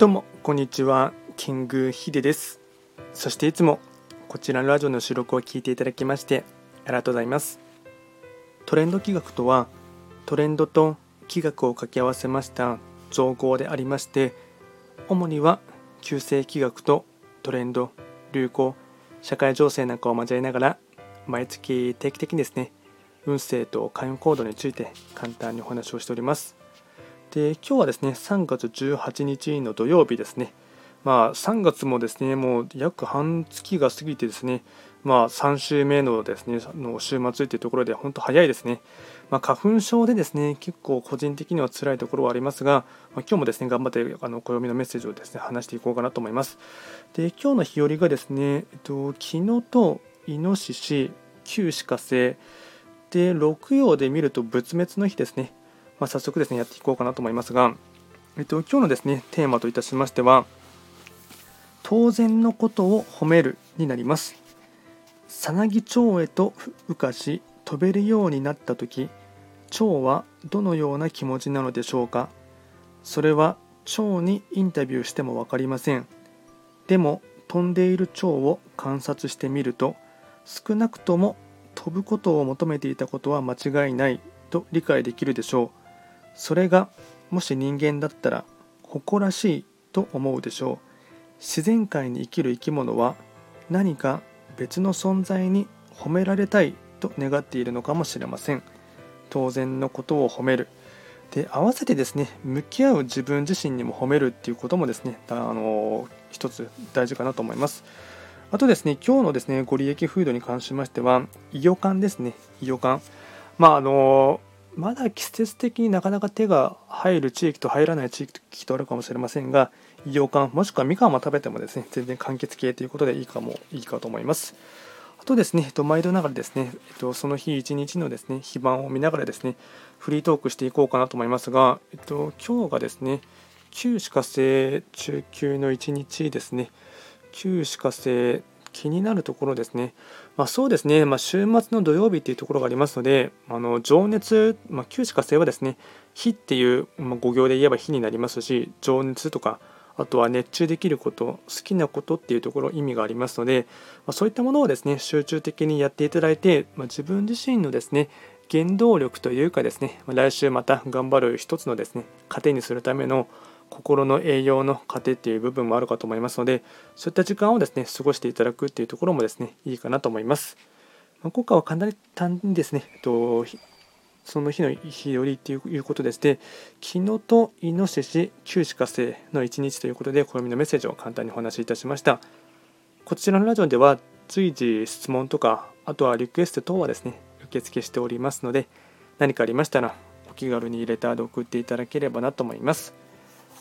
どうもこんにちは。キングヒデです。そしていつもこちらのラジオの収録を聞いていただきましてありがとうございます。トレンド企画とはトレンドと企画を掛け合わせました造語でありまして主には旧世企画とトレンド流行社会情勢なんかを交えながら毎月定期的にですね運勢と開運行動について簡単にお話をしております。で今日はですね3月18日の土曜日ですね。まあ3月もですねもう約半月が過ぎてですねまあ3週目のですねの週末というところで本当早いですね。まあ、花粉症でですね結構個人的には辛いところはありますが、まあ、今日もですね頑張ってあの暦のメッセージをですね話していこうかなと思います。で今日の日和がですね、えっと、昨日とイノシシ旧歯科星で六曜で見ると仏滅の日ですね。まあ、早速ですねやっていこうかなと思いますが、えっと、今日のですねテーマといたしましては当然のことを褒めるになります。さなぎ蝶へと羽化し飛べるようになった時蝶はどのような気持ちなのでしょうか。それは蝶にインタビューしても分かりません。でも飛んでいる蝶を観察してみると少なくとも飛ぶことを求めていたことは間違いないと理解できるでしょう。それがもし人間だったら誇らしいと思うでしょう。自然界に生きる生き物は何か別の存在に褒められたいと願っているのかもしれません。当然のことを褒める。で合わせてですね向き合う自分自身にも褒めるっていうこともですねあの一つ大事かなと思います。あとですね今日のですねご利益フードに関しましては医療館ですね。医療館。まああのまだ季節的になかなか手が入る地域と入らない地域とあるかもしれませんが、医療館、もしくはみかんを食べてもですね、全然柑橘系ということでいいかも、いいかと思います。あとですね、えっと、毎度ながらですね、えっと、その日一日のですね、非番を見ながらですね、フリートークしていこうかなと思いますが、えっと、今日がですね、旧歯科生中級の一日ですね、旧歯科生気になるところですね、まあ、そうですね、まあ、週末の土曜日っていうところがありますので、あの情熱、まあ、旧歯科生はですね、火っていう、まあ、語行で言えば火になりますし、情熱とか、あとは熱中できること、好きなことっていうところ意味がありますので、まあ、そういったものをですね、集中的にやっていただいて、まあ、自分自身のですね、原動力というかですね、来週また頑張る一つのですね、糧にするための心の栄養の糧っていう部分もあるかと思いますのでそういった時間をですね過ごしていただくっていうところもですねいいかなと思います。ま今回はかなり単にですね、とその日の日よりということでして、昨日とイノシシ、旧歯科生の一日ということで、暦のメッセージを簡単にお話しいたしました。こちらのラジオでは随時質問とか、あとはリクエスト等はですね、受付しておりますので、何かありましたら、お気軽にレターで送っていただければなと思います。